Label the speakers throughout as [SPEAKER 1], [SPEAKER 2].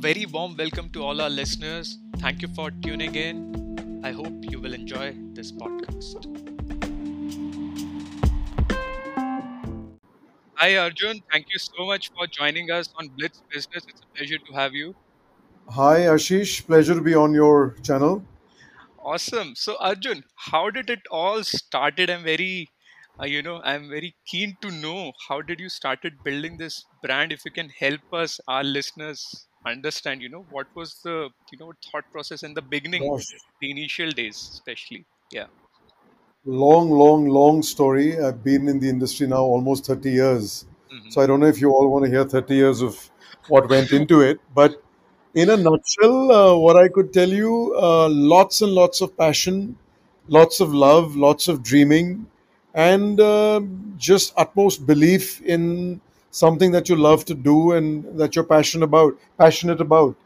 [SPEAKER 1] very warm welcome to all our listeners. Thank you for tuning in. I hope you will enjoy this podcast. Hi, Arjun. Thank you so much for joining us on Blitz Business. It's a pleasure to have you.
[SPEAKER 2] Hi Ashish, pleasure to be on your channel.
[SPEAKER 1] Awesome. So, Arjun, how did it all started? I'm very, uh, you know, I'm very keen to know how did you started building this brand? If you can help us, our listeners, understand, you know, what was the, you know, thought process in the beginning,
[SPEAKER 2] Gosh,
[SPEAKER 1] the initial days, especially. Yeah.
[SPEAKER 2] long, long, long story. I've been in the industry now almost 30 years.
[SPEAKER 1] hmm
[SPEAKER 2] So I don't know if you all want to hear 30 years of what went into it. But in a nutshell, uh, what I could tell you uh, lots and lots of passion, lots of love, lots of dreaming, and uh, just utmost belief in something that you love to do and that you're passionate about, passionate about,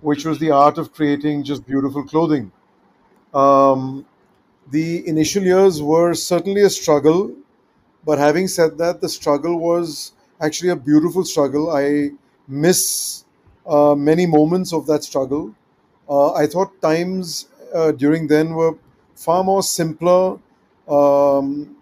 [SPEAKER 2] which was the art of creating just beautiful clothing. Um, the initial years were certainly a struggle, but having said that, the struggle was actually a beautiful struggle. I miss uh, many moments of that struggle. Uh, I thought times uh, during then were far more simpler um,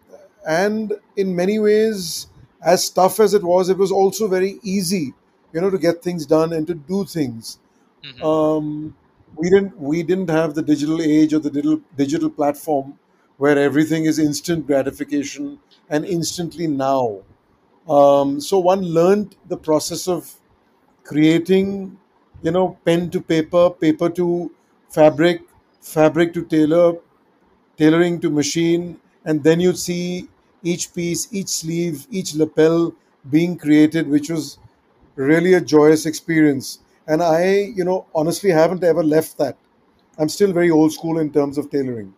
[SPEAKER 2] and in many ways, as tough as it was, it was also very easy, you know, to get things done and to do things
[SPEAKER 1] hmm
[SPEAKER 2] um, we didn't we didn't have the digital age or the digital digital platform where everything is instant gratification and instantly now. Um, so one learned the process of creating, you know, pen to paper, paper to fabric, fabric to tailor, tailoring to machine, and then you'd see each piece, each sleeve, each lapel being created, which was really a joyous experience. And I, you know, honestly haven't ever left that. I'm still very old school in terms of tailoring.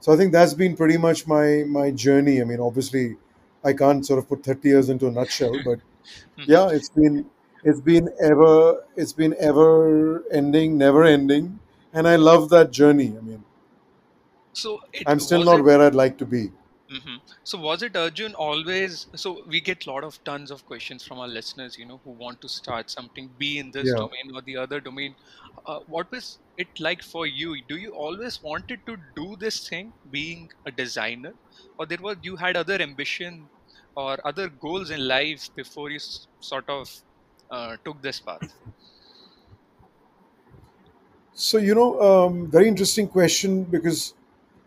[SPEAKER 2] So I think that's been pretty much my my journey. I mean, obviously, I can't sort of put 30 years into a nutshell, but yeah, it's been it's been ever it's been ever ending, never ending, and I love that journey. I mean,
[SPEAKER 1] So
[SPEAKER 2] I'm still not
[SPEAKER 1] it
[SPEAKER 2] where I'd like to be.
[SPEAKER 1] Hmm So was it Arjun always? So we get a lot of tons of questions from our listeners, you know, who want to start something, be in this
[SPEAKER 2] Yeah.
[SPEAKER 1] domain or the other domain. Uh, what was it like for you? Do you always wanted to do this thing, being a designer, or there was you had other ambition or other goals in life before you s- sort of uh, took this path?
[SPEAKER 2] So you know, um, very interesting question because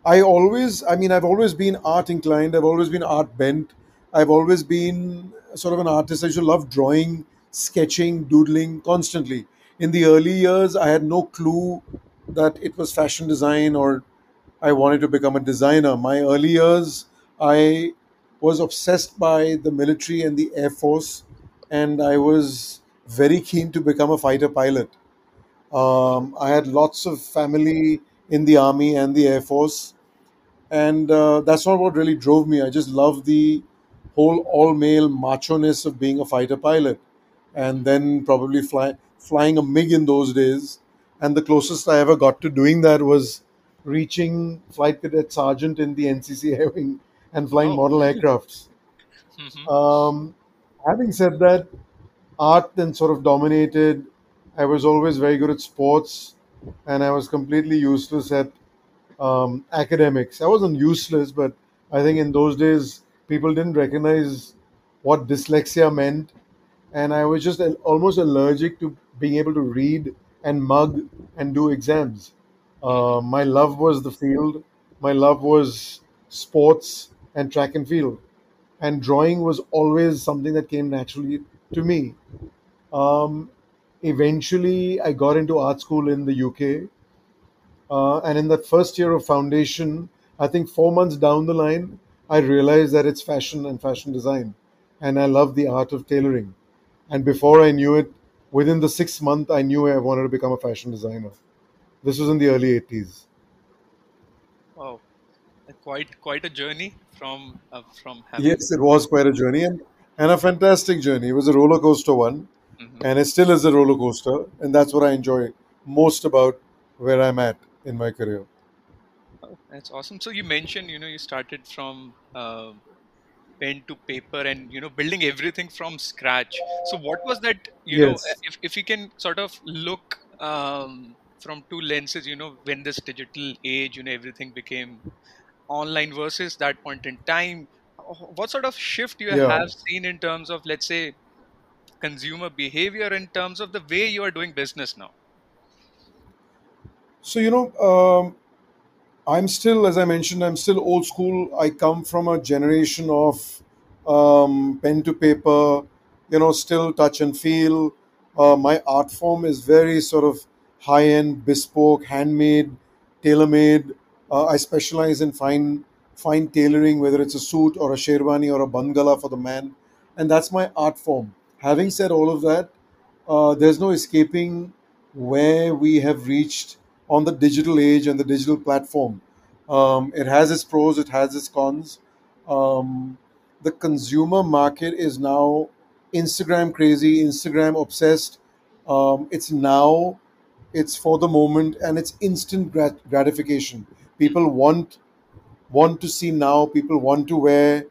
[SPEAKER 2] I always, I mean, I've always been art inclined. I've always been art bent. I've always been sort of an artist. I used to love drawing, sketching, doodling constantly. In the early years, I had no clue that it was fashion design or I wanted to become a designer. My early years, I was obsessed by the military and the Air Force, and I was very keen to become a fighter pilot. Um, I had lots of family in the army and the air force, and uh, that's not what really drove me. I just love the whole all male macho ness of being a fighter pilot, and then probably fly, flying a MiG in those days. And the closest I ever got to doing that was reaching flight cadet sergeant in the NCC Air Wing and flying
[SPEAKER 1] Oh.
[SPEAKER 2] model aircrafts.
[SPEAKER 1] hmm
[SPEAKER 2] Um, having said that, art then sort of dominated. I was always very good at sports, and I was completely useless at um, academics. I wasn't useless, but I think in those days people didn't recognize what dyslexia meant, and I was just almost allergic to being able to read and mug and do exams. Uh, my love was the field. My love was sports and track and field, and drawing was always something that came naturally to me. Um, eventually, I got into art school in the UK, uh, and in that first year of foundation, I think four months down the line, I realized that it's fashion and fashion design, and I love the art of tailoring. And before I knew it, within the sixth month, I knew I wanted to become a fashion designer. This was in the early 80s.
[SPEAKER 1] Wow, quite quite a journey from uh, from having.
[SPEAKER 2] Yes, it was quite a journey and, and a fantastic journey. It was a roller coaster one,
[SPEAKER 1] Mhm.
[SPEAKER 2] and it still is a roller coaster, and that's what I enjoy most about where I'm at in my career.
[SPEAKER 1] Oh, that's awesome. So you mentioned, you know, you started from uh, pen to paper and you know building everything from scratch so what was that you know if, if you can sort of look um, from two lenses you know when this digital age you know everything became online versus that point in time what sort of shift you
[SPEAKER 2] Yeah.
[SPEAKER 1] have seen in terms of let's say consumer behavior in terms of the way you are doing business now
[SPEAKER 2] So you know, um, I'm still, as I mentioned, I'm still old school. I come from a generation of um, pen to paper, you know, still touch and feel. Uh, my art form is very sort of high end, bespoke, handmade, tailor made. Uh, I specialize in fine fine tailoring, whether it's a suit or a sherwani or a bangala for the man, and that's my art form. Having said all of that, uh, there's no escaping where we have reached on the digital age and the digital platform. Um, it has its pros, it has its cons. Um, the consumer market is now Instagram crazy, Instagram obsessed. Um, it's now, it's for the moment, and it's instant grat- gratification. People want want to see now. People want to wear,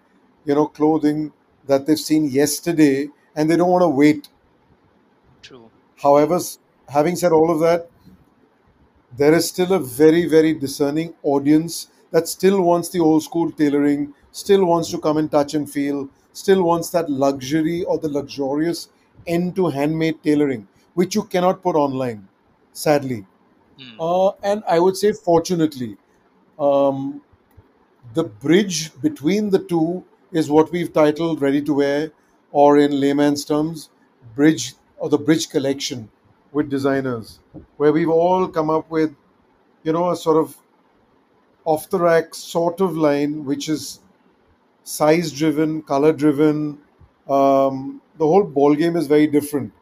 [SPEAKER 2] you know, clothing that they've seen yesterday, and they don't want to wait
[SPEAKER 1] true
[SPEAKER 2] However, having said all of that, there is still a very, very discerning audience that still wants the old school tailoring, still wants to come and touch and feel, still wants that luxury or the luxurious end to handmade tailoring, which you cannot put online, sadly.
[SPEAKER 1] Hmm,
[SPEAKER 2] Uh, and I would say, fortunately, um, the bridge between the two is what we've titled Ready to Wear, or in layman's terms, Bridge or the Bridge Collection with designers, where we've all come up with, you know, a sort of off the rack sort of line, which is size driven, color driven. Um, the whole ball game is very different,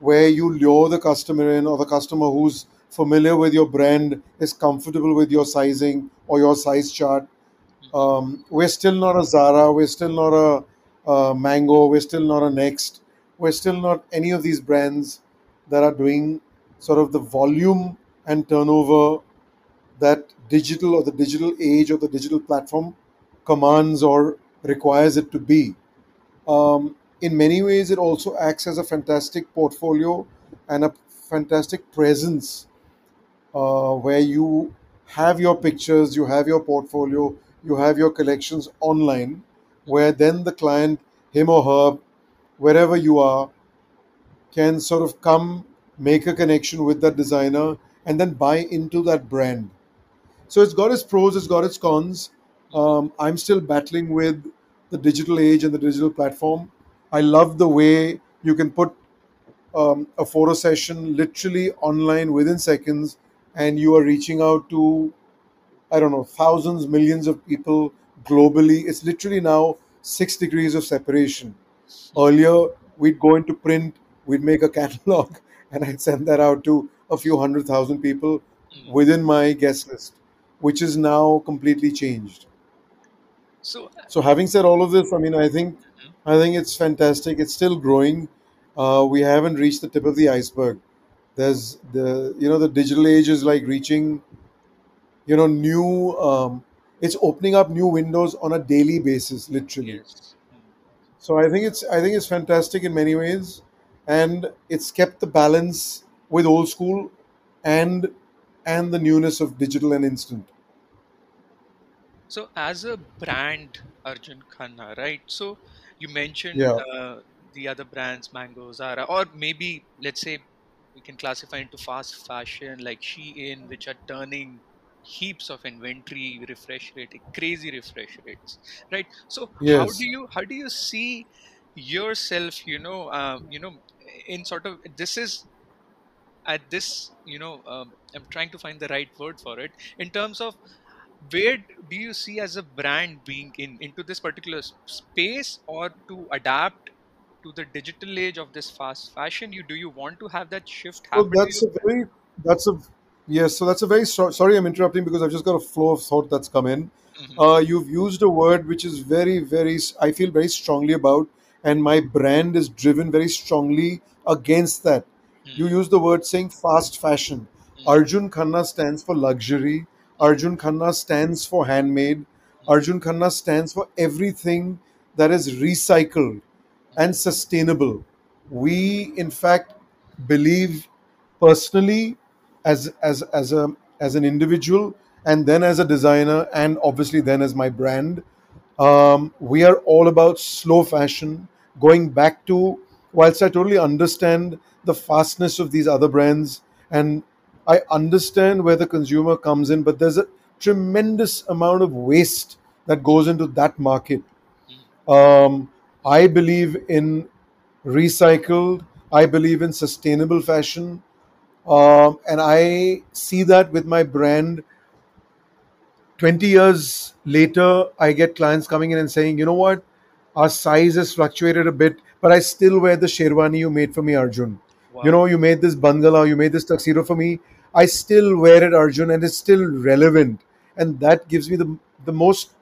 [SPEAKER 2] where you lure the customer in, or the customer who's familiar with your brand is comfortable with your sizing or your size chart um, we're still not a Zara, we're still not a, uh Mango, we're still not a Next, we're still not any of these brands that are doing sort of the volume and turnover that digital or the digital age or the digital platform commands or requires it to be. Um, in many ways, it also acts as a fantastic portfolio and a fantastic presence uh, where you have your pictures, you have your portfolio, you have your collections online, where then the client, him or her, wherever you are, can sort of come make a connection with that designer and then buy into that brand. So it's got its pros, it's got its cons. Um, I'm still battling with the digital age and the digital platform. I love the way you can put um, a photo session literally online within seconds and you are reaching out to I don't know, thousands, millions of people globally. It's literally now six degrees of separation. Earlier, we'd go into print, we'd make a catalog, and I'd send that out to a few hundred thousand people
[SPEAKER 1] mhm.
[SPEAKER 2] within my guest list, which is now completely changed.
[SPEAKER 1] so
[SPEAKER 2] So, having said all of this, I mean, I think,
[SPEAKER 1] mhm,
[SPEAKER 2] I think it's fantastic. It's still growing. Uh, we haven't reached the tip of the iceberg. There's the, you know, the digital age is like reaching you know new um, it's opening up new windows on a daily basis literally
[SPEAKER 1] yes Hmm.
[SPEAKER 2] so i think it's i think it's fantastic in many ways and it's kept the balance with old school and and the newness of digital and instant
[SPEAKER 1] So, as a brand, Arjun Khanna, right? So, you mentioned
[SPEAKER 2] yeah
[SPEAKER 1] uh, the other brands, Mango, Zara, or maybe let's say we can classify into fast fashion like Shein, which are turning heaps of inventory refresh rate, crazy refresh rates, right? So, how do you how do you see yourself? You know, uh, you know, in sort of this is at this you know um, i'm trying to find the right word for it in terms of where do you see as a brand being in into this particular space or to adapt to the digital age of this fast fashion? You do you want to have that shift happen to
[SPEAKER 2] that's a very that's a yes so that's a very sorry i'm interrupting because i've just got a flow of thought that's come in.
[SPEAKER 1] Hmm
[SPEAKER 2] uh, you've used a word which is very very i feel very strongly about and my brand is driven very strongly against that. You
[SPEAKER 1] hmm
[SPEAKER 2] use the word saying fast fashion.
[SPEAKER 1] Hmm.
[SPEAKER 2] Arjun khanna stands for luxury. Arjun khanna stands for handmade.
[SPEAKER 1] Hmm.
[SPEAKER 2] Arjun khanna stands for everything that is recycled and sustainable. We, in fact, believe personally as as as a as an individual and then as a designer and obviously then as my brand. Um, we are all about slow fashion going back to whilst i totally understand the fastness of these other brands and i understand where the consumer comes in but there's a tremendous amount of waste that goes into that market. Um, i believe in recycled i believe in sustainable fashion um, and I see that with my brand. 20 years later, I get clients coming in and saying, you know what, our size has fluctuated a bit, but I still wear the sherwani you made for me, Arjun. You know, you made this bangala, you made this tuxedo for me. I still wear it, Arjun, and it's still relevant. And that gives me the, the most,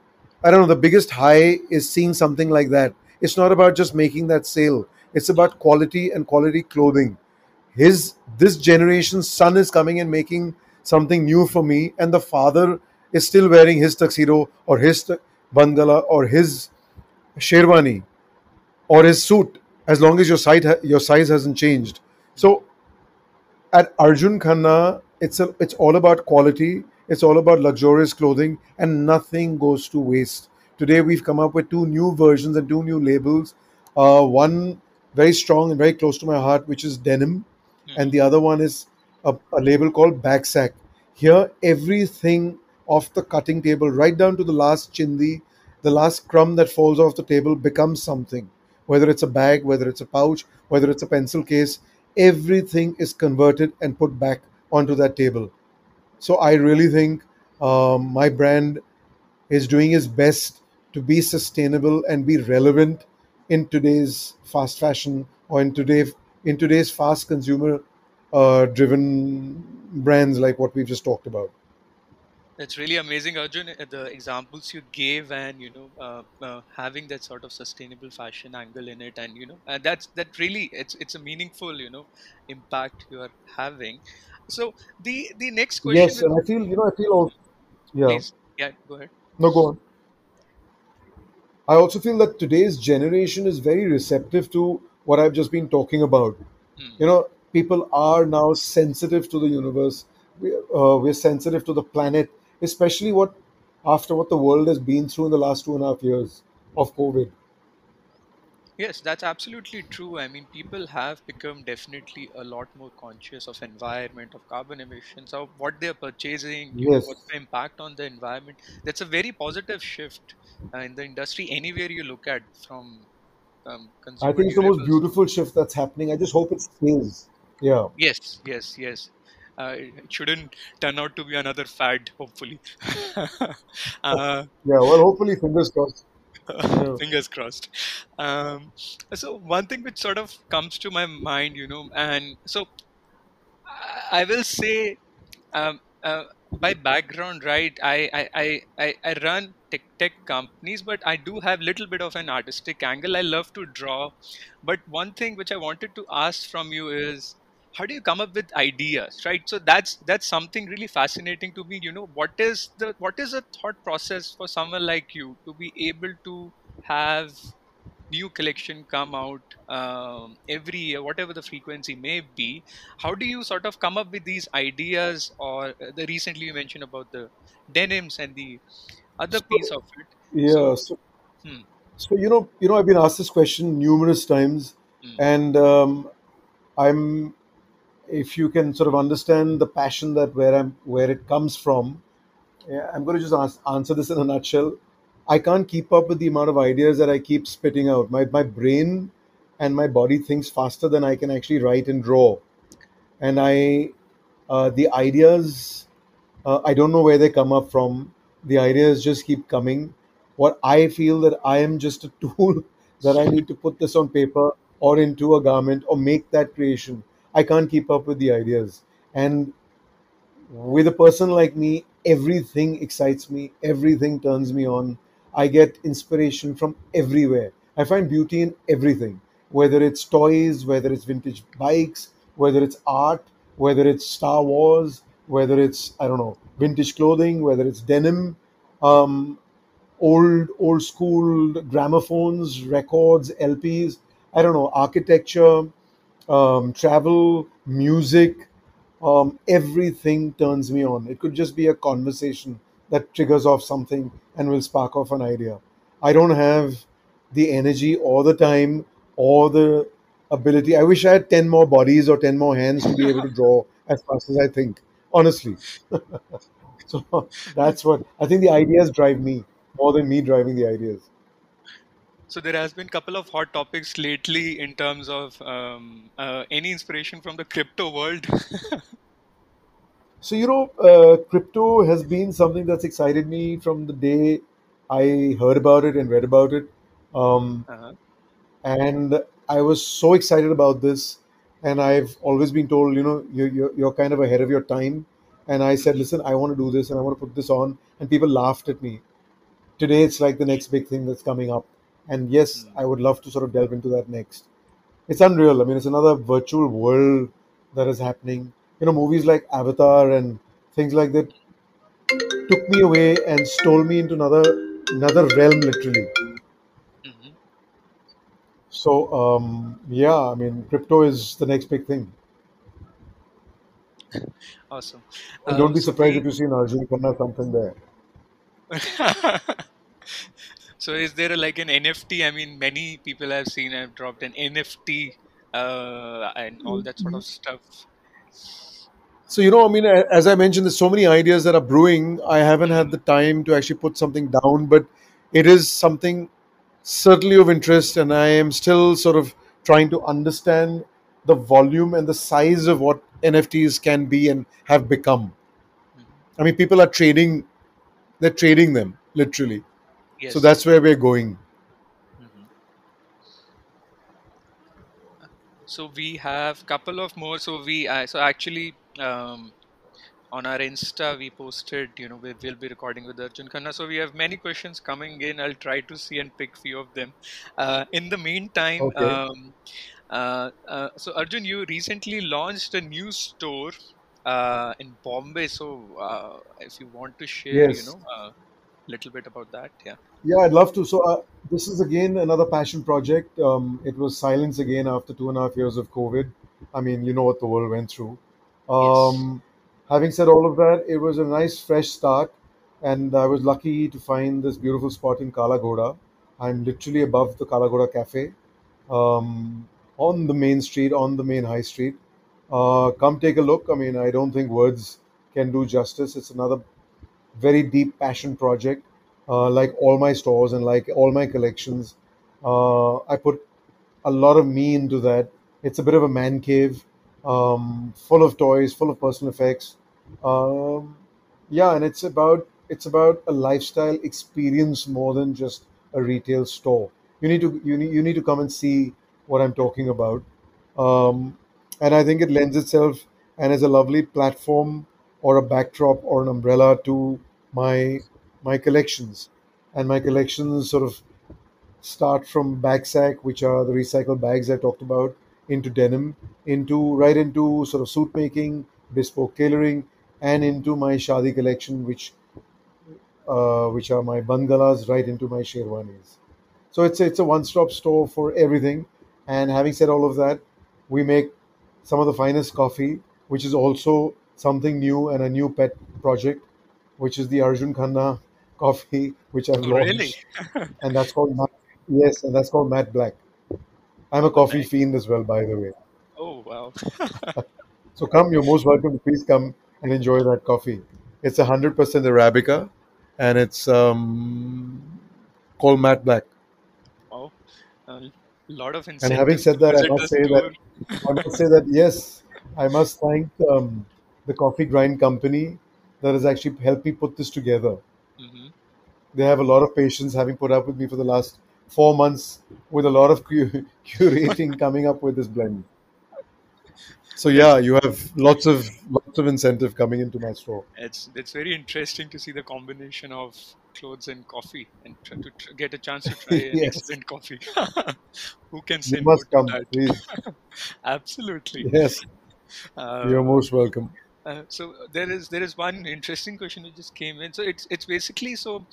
[SPEAKER 2] I don't know, the biggest high is seeing something like that. It's not about just making that sale, it's about quality and quality clothing his this generation's son is coming and making something new for me and the father is still wearing his tuxedo or his tu- bandala or his sherwani or his suit as long as your size ha- your size hasn't changed so at Arjun Khanna, it's a, it's all about quality. It's all about luxurious clothing, and nothing goes to waste. Today, we've come up with two new versions and two new labels. Uh, one very strong and very close to my heart, which is denim, and
[SPEAKER 1] mhm,
[SPEAKER 2] the other one is a, a label called Bagsack. Here, everything off the cutting table, right down to the last chindi, the last crumb that falls off the table, becomes something. Whether it's a bag, whether it's a pouch, whether it's a pencil case, everything is converted and put back onto that table. So I really think um, my brand is doing its best to be sustainable and be relevant in today's fast fashion or in today in today's fast consumer uh, driven brands like what we've just talked about.
[SPEAKER 1] That's really amazing, Arjun. uh, The examples you gave, and you know, uh, uh, having that sort of sustainable fashion angle in it, and you know, and that's that really it's it's a meaningful you know impact you are having. So the the next question
[SPEAKER 2] Yes, and I feel you know I feel also yeah
[SPEAKER 1] please yeah go ahead.
[SPEAKER 2] no go on. I also feel that today's generation is very receptive to what I've just been talking about.
[SPEAKER 1] Hmm.
[SPEAKER 2] You know, people are now sensitive to the universe. We, uh, we're sensitive to the planet, especially what after what the world has been through in the last two and a half years of COVID.
[SPEAKER 1] Yes, that's absolutely true. I mean, people have become definitely a lot more conscious of environment, of carbon emissions, of what they're purchasing, you know, what's the impact on the environment. That's a very positive shift uh, in the industry anywhere you look at from um,
[SPEAKER 2] I think it's the most beautiful shift that's happening. I just hope it stays. Yeah,
[SPEAKER 1] Yes, yes, yes. Uh, it shouldn't turn out to be another fad, hopefully. uh,
[SPEAKER 2] yeah. Well, hopefully, fingers crossed. Yeah.
[SPEAKER 1] fingers crossed. Um, so one thing which sort of comes to my mind, you know, and so I will say um, uh, by background, right? I, I, I, I I run tech tech companies, but I do have little bit of an artistic angle. I love to draw, but one thing which I wanted to ask from you is how do you come up with ideas, right? So that's that's something really fascinating to me. You know, what is the what is a thought process for someone like you to be able to have new collection come out um, every year whatever the frequency may be how do you sort of come up with these ideas or uh, the recently you mentioned about the denims and the other piece of it
[SPEAKER 2] yeah.
[SPEAKER 1] so
[SPEAKER 2] So
[SPEAKER 1] hmm,
[SPEAKER 2] so you know you know I've been asked this question numerous times,
[SPEAKER 1] hmm,
[SPEAKER 2] and um, I'm if you can sort of understand the passion that where I'm where it comes from, yeah, I'm going to just ask, answer this in a nutshell. I can't keep up with the amount of ideas that I keep spitting out. My my brain and my body thinks faster than I can actually write and draw, and I uh, the ideas uh, I don't know where they come up from. The ideas just keep coming. What I feel that I am just a tool that I need to put this on paper or into a garment or make that creation. I can't keep up with the ideas. And with a person like me, everything excites me, everything turns me on. I get inspiration from everywhere. I find beauty in everything, whether it's toys, whether it's vintage bikes, whether it's art, whether it's Star Wars, whether it's, I don't know, vintage clothing, whether it's denim. Um, old old school gramophones, records, LPs. I don't know architecture, um, travel, music, um, everything turns me on. It could just be a conversation that triggers off something and will spark off an idea. I don't have the energy or the time or the ability. I wish I had 10 more bodies or 10 more hands to be able to draw as fast as I think, honestly. So that's what I think the ideas drive me more than me driving the ideas.
[SPEAKER 1] So there has been a couple of hot topics lately in terms of um, uh, any inspiration from the crypto world.
[SPEAKER 2] So, you know, uh, crypto has been something that's excited me from the day I heard about it and read about it. Um,
[SPEAKER 1] uh-huh.
[SPEAKER 2] and I was so excited about this. And I've always been told, you know, you're, you're, you're kind of ahead of your time. And I said, listen, I want to do this and I want to put this on. And people laughed at me. Today, it's like the next big thing that's coming up. And yes,
[SPEAKER 1] Mm,
[SPEAKER 2] I would love to sort of delve into that next. It's unreal. I mean, it's another virtual world that is happening. You know, movies like Avatar and things like that took me away and stole me into another another realm, literally.
[SPEAKER 1] mhm.
[SPEAKER 2] So, um, yeah, I mean, crypto is the next big thing.
[SPEAKER 1] Awesome.
[SPEAKER 2] And don't
[SPEAKER 1] Um,
[SPEAKER 2] be
[SPEAKER 1] so
[SPEAKER 2] surprised if you see an Arjun Khanna something there.
[SPEAKER 1] So is there a, like an NFT? I mean, many people I've seen have dropped an NFT uh, and all that sort of stuff.
[SPEAKER 2] So, you know, I mean, as I mentioned, there's so many ideas that are brewing. I haven't had the time to actually put something down, but it is something certainly of interest, and I am still sort of trying to understand the volume and the size of what NFTs can be and have become.
[SPEAKER 1] mhm.
[SPEAKER 2] I mean, people are trading, they're trading them literally. So that's where we're going.
[SPEAKER 1] Mhm. So we have couple of more. So we uh, so actually um, on our Insta we posted. You know we will be recording with Arjun Khanna. So we have many questions coming in. I'll try to see and pick few of them. Uh, in the meantime,
[SPEAKER 2] Okay.
[SPEAKER 1] um, uh, uh, so Arjun, you recently launched a new store uh, in Bombay. So uh, if you want to share,
[SPEAKER 2] yes.
[SPEAKER 1] you know, a little bit about that, yeah.
[SPEAKER 2] Yeah, I'd love to. So, uh, this is again another passion project. Um, it was silence again after two and a half years of COVID. I mean, you know what the world went through.
[SPEAKER 1] Yes.
[SPEAKER 2] Um, having said all of that, it was a nice fresh start, and I was lucky to find this beautiful spot in Kala Ghoda. I'm literally above the Kala Ghoda Cafe, um, on the main street, on the main high street. Uh, come take a look. I mean, I don't think words can do justice. It's another very deep passion project. Uh, like all my stores and like all my collections, uh, I put a lot of me into that. It's a bit of a man cave, um, full of toys, full of personal effects. Um, yeah, and it's about it's about a lifestyle experience more than just a retail store. You need to you need you need to come and see what I'm talking about. Um, and I think it lends itself and is a lovely platform or a backdrop or an umbrella to my my collections. And my collections sort of start from bagsack, which are the recycled bags I talked about, into denim, into right into sort of suit making, bespoke tailoring, and into my shadi collection, which uh, which are my bangalas, right into my sherwanis. So it's it's a one-stop store for everything. And having said all of that, we make some of the finest coffee, which is also something new and a new pet project, which is the Arjun Khanna coffee, which I've
[SPEAKER 1] Oh, really?
[SPEAKER 2] and that's called Matt, yes, and that's called Matt Black. I'm a coffee fiend as well, by the way.
[SPEAKER 1] Oh, wow.
[SPEAKER 2] So come, you're most welcome. Please come and enjoy that coffee. It's a hundred percent Arabica, and it's um, called Matt Black.
[SPEAKER 1] Wow. A lot of
[SPEAKER 2] And having said that, I must say that. I must say that yes, I must thank um, the coffee grind company that has actually helped me put this together.
[SPEAKER 1] hmm
[SPEAKER 2] They have a lot of patience, having put up with me for the last four months with a lot of cu- curating, coming up with this blend. So yeah, you have lots of lots of incentive coming into my store.
[SPEAKER 1] it's it's very interesting to see the combination of clothes and coffee and try to tr- get a chance to try an
[SPEAKER 2] yes,
[SPEAKER 1] excellent coffee. Who can
[SPEAKER 2] you
[SPEAKER 1] say no
[SPEAKER 2] must
[SPEAKER 1] to
[SPEAKER 2] come, please.
[SPEAKER 1] Absolutely.
[SPEAKER 2] Yes, you're
[SPEAKER 1] Uh,
[SPEAKER 2] most welcome.
[SPEAKER 1] Uh, so there is there is one interesting question that just came in. So it's it's basically so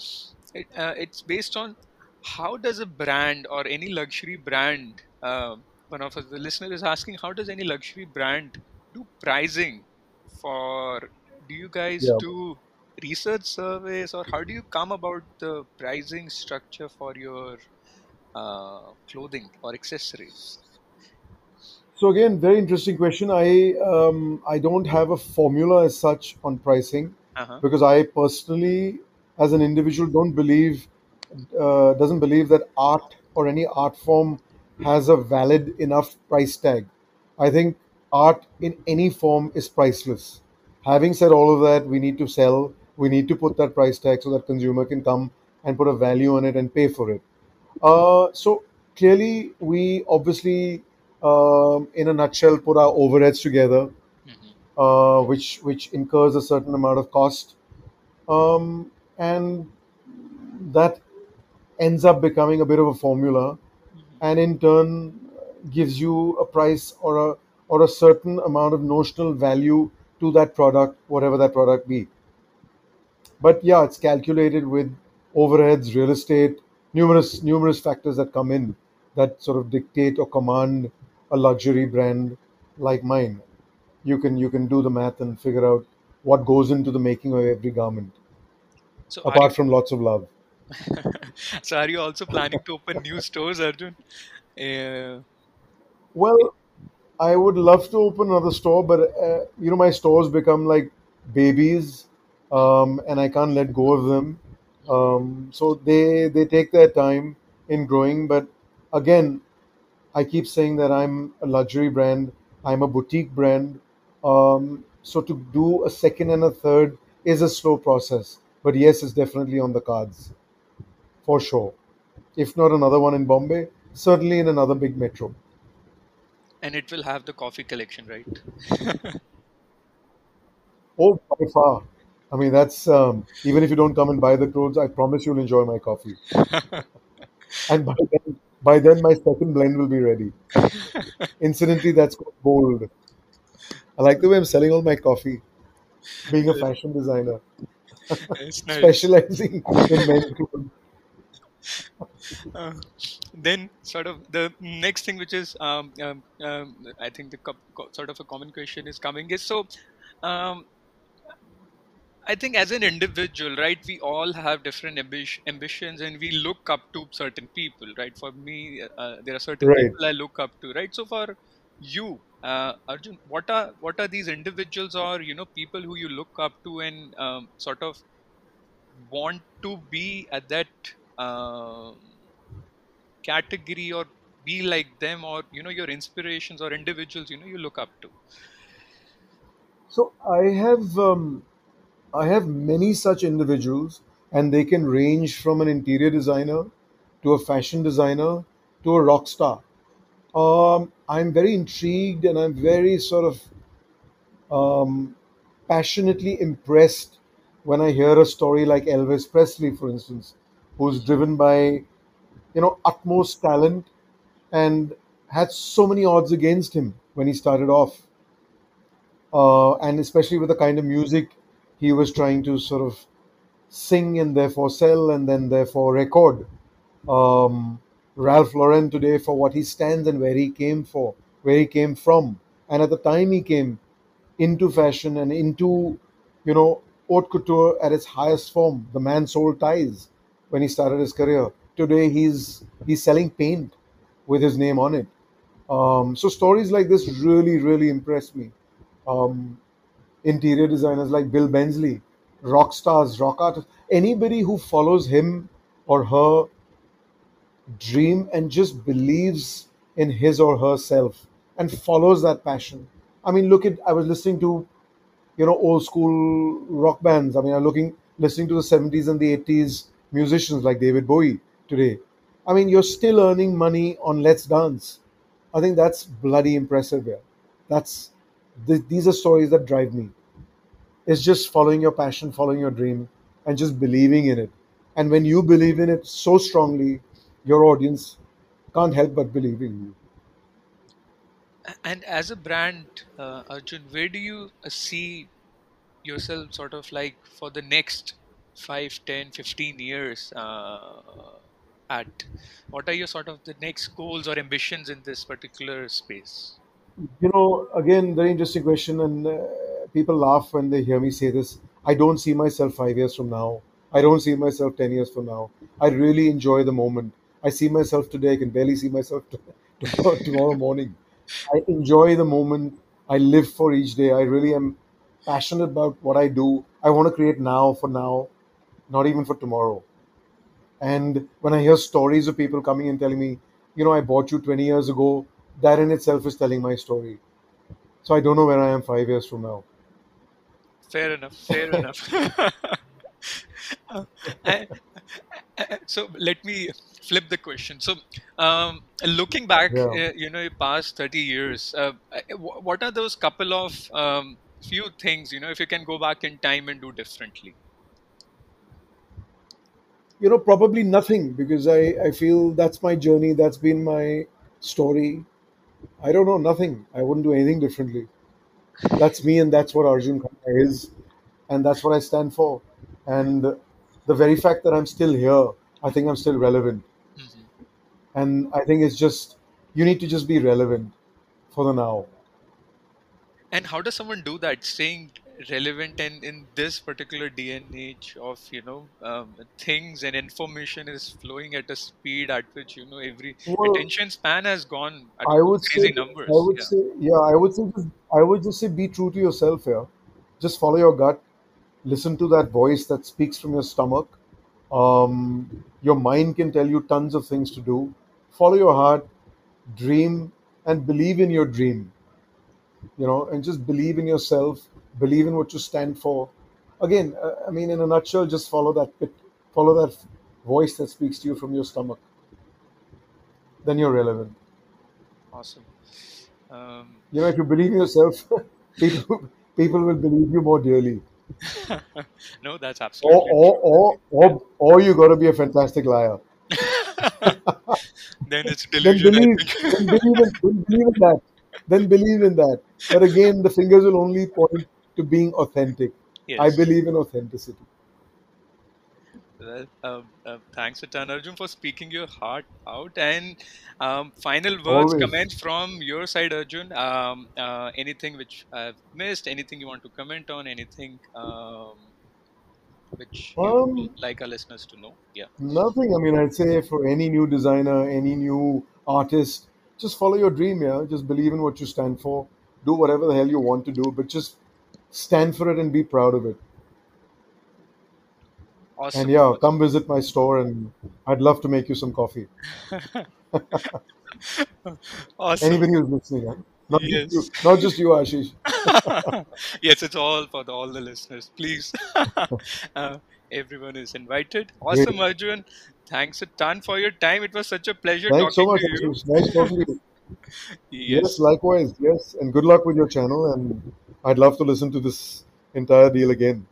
[SPEAKER 1] it, uh, it's based on how does a brand or any luxury brand um one of us the listener is asking how does any luxury brand do pricing for do you guys
[SPEAKER 2] Yeah.
[SPEAKER 1] do research surveys or how do you come about the pricing structure for your uh, clothing or accessories
[SPEAKER 2] So again, very interesting question. I um, I don't have a formula as such on pricing
[SPEAKER 1] uh-huh
[SPEAKER 2] because I personally, as an individual, don't believe uh, doesn't believe that art or any art form has a valid enough price tag. I think art in any form is priceless. Having said all of that, we need to sell. We need to put that price tag so that consumer can come and put a value on it and pay for it. Uh, so clearly, we obviously, um, in a nutshell, put our overheads together,
[SPEAKER 1] hmm
[SPEAKER 2] uh, which which incurs a certain amount of cost, um, and that ends up becoming a bit of a formula,
[SPEAKER 1] hmm
[SPEAKER 2] and in turn gives you a price or a or a certain amount of notional value to that product, whatever that product be. But yeah, it's calculated with overheads, real estate, numerous numerous factors that come in that sort of dictate or command a luxury brand like mine. You can you can do the math and figure out what goes into the making of every garment,
[SPEAKER 1] so
[SPEAKER 2] apart
[SPEAKER 1] you
[SPEAKER 2] from lots of love.
[SPEAKER 1] so are you also planning to open new stores arjun uh,
[SPEAKER 2] Well, I would love to open another store, but uh, you know my stores become like babies, um, and I can't let go of them. Um, so they they take their time in growing. But again, I keep saying that I'm a luxury brand. I'm a boutique brand. Um, so to do a second and a third is a slow process. But yes, it's definitely on the cards for sure. If not another one in Bombay, certainly in another big metro.
[SPEAKER 1] and it will have the coffee collection right
[SPEAKER 2] Oh, by far. I mean, that's um, even if you don't come and buy the clothes, I promise you'll enjoy my coffee. And by then, by then, my second blend will be ready. Incidentally, that's called bold. I like the way I'm selling all my coffee, being a fashion designer, specializing in men's clothes.
[SPEAKER 1] uh, then sort of the next thing which is um, um, um, i think the co- co- sort of a common question is coming is so um, i think as an individual right we all have different ambi- ambitions and we look up to certain people right? For me uh, there are certain
[SPEAKER 2] Right.
[SPEAKER 1] people i look up to right? So for you uh, arjun what are what are these individuals or you know people who you look up to and um, sort of want to be at that um category or be like them or you know your inspirations or individuals you know you look up to?
[SPEAKER 2] So I have um, I have many such individuals, and they can range from an interior designer to a fashion designer to a rock star. Um, I'm very intrigued, and I'm very sort of um, passionately impressed when I hear a story like Elvis Presley, for instance, who's driven by you know utmost talent and had so many odds against him when he started off, uh, and especially with the kind of music he was trying to sort of sing and therefore sell and then therefore record. Um, Ralph Lauren today for what he stands and where he came for, where he came from, and at the time he came into fashion and into, you know, haute couture at its highest form. The man sold ties when he started his career. Today he's he's selling paint with his name on it. Um, so stories like this really, really impress me. Um, interior designers like Bill Bensley, rock stars, rock artists, anybody who follows him or her dream and just believes in his or herself and follows that passion. I mean, look at I was listening to you know old school rock bands. I mean, I'm looking listening to the 70s and the 80s musicians like David Bowie today. I mean, you're still earning money on Let's Dance. I think that's bloody impressive. Yeah, that's th- these are stories that drive me. It's just following your passion, following your dream, and just believing in it. And when you believe in it so strongly, your audience can't help but believe in you.
[SPEAKER 1] And as a brand uh, arjun where do you uh, see yourself sort of like for the next 5, 10, 15 years uh, at? What are your sort of the next goals or ambitions in this particular space?
[SPEAKER 2] You know, again, very interesting question, and uh, people laugh when they hear me say this. I don't see myself five years from now. I don't see myself 10 years from now. I really enjoy the moment. I see myself today. I can barely see myself tomorrow morning. I enjoy the moment. I live for each day. I really am passionate about what I do. I want to create now for now, not even for tomorrow. And when I hear stories of people coming and telling me, you know, I bought you 20 years ago, that in itself is telling my story. So I don't know where I am five years from now.
[SPEAKER 1] Fair enough. Fair enough. Uh, I- I- so let me flip the question. So, um, looking back,
[SPEAKER 2] Yeah.
[SPEAKER 1] uh, you know, past 30 years, uh, uh, what are those couple of um, few things, you know, if you can go back in time and do differently?
[SPEAKER 2] You know, probably nothing because I, I feel that's my journey. That's been my story. I don't know, nothing. I wouldn't do anything differently. That's me and that's what Arjun Khanna is. And that's what I stand for. And the very fact that I'm still here, I think I'm still relevant.
[SPEAKER 1] Mhm.
[SPEAKER 2] And I think it's just, you need to just be relevant for the now.
[SPEAKER 1] And how does someone do that, staying relevant and in this particular day and age of, you know, um, things and information is flowing at a speed at which, you know, every
[SPEAKER 2] Well,
[SPEAKER 1] attention span has gone at
[SPEAKER 2] I would say,
[SPEAKER 1] crazy
[SPEAKER 2] I would
[SPEAKER 1] Yeah.
[SPEAKER 2] say, yeah, I would say, just, I would just say, be true to yourself here. Just follow your gut. Listen to that voice that speaks from your stomach. Um, your mind can tell you tons of things to do. Follow your heart, dream, and believe in your dream. You know, and just believe in yourself. Believe in what you stand for. Again, uh, I mean, in a nutshell, just follow that follow that voice that speaks to you from your stomach. Then you're relevant.
[SPEAKER 1] Awesome. Um,
[SPEAKER 2] You know, if you believe in yourself, people people will believe you more dearly.
[SPEAKER 1] no, that's absolutely
[SPEAKER 2] or
[SPEAKER 1] true.
[SPEAKER 2] or or, or you got to be a fantastic liar.
[SPEAKER 1] then it's
[SPEAKER 2] Then
[SPEAKER 1] delusion, I
[SPEAKER 2] believe, then believe in, then believe in that. Then believe in that. But again, the fingers will only point to being authentic. I believe in authenticity.
[SPEAKER 1] Well, um, uh, thanks ton, Arjun, for speaking your heart out. And um, final words,
[SPEAKER 2] Always.
[SPEAKER 1] comments from your side, Arjun. Um, uh, anything which I've missed, anything you want to comment on, anything um, which you would
[SPEAKER 2] Um,
[SPEAKER 1] like our listeners to know? Yeah.
[SPEAKER 2] nothing. I mean, I'd say for any new designer, any new artist, just follow your dream. Yeah, just believe in what you stand for. Do whatever the hell you want to do, but just stand for it and be proud of it. And yeah, come visit my store, and I'd love to make you some coffee.
[SPEAKER 1] Awesome. awesome.
[SPEAKER 2] Anybody who's listening, huh? not just you, not just you, Ashish.
[SPEAKER 1] yes, it's all for the, all the listeners. Please, uh, everyone is invited.
[SPEAKER 2] Great.
[SPEAKER 1] Awesome, Arjun. Thanks a ton for your time. It was such a pleasure
[SPEAKER 2] Thanks so
[SPEAKER 1] talking
[SPEAKER 2] much,
[SPEAKER 1] to you.
[SPEAKER 2] Ashish. Nice talking to you. Yes,
[SPEAKER 1] Yes,
[SPEAKER 2] likewise. Yes, and good luck with your channel. And I'd love to listen to this entire deal again.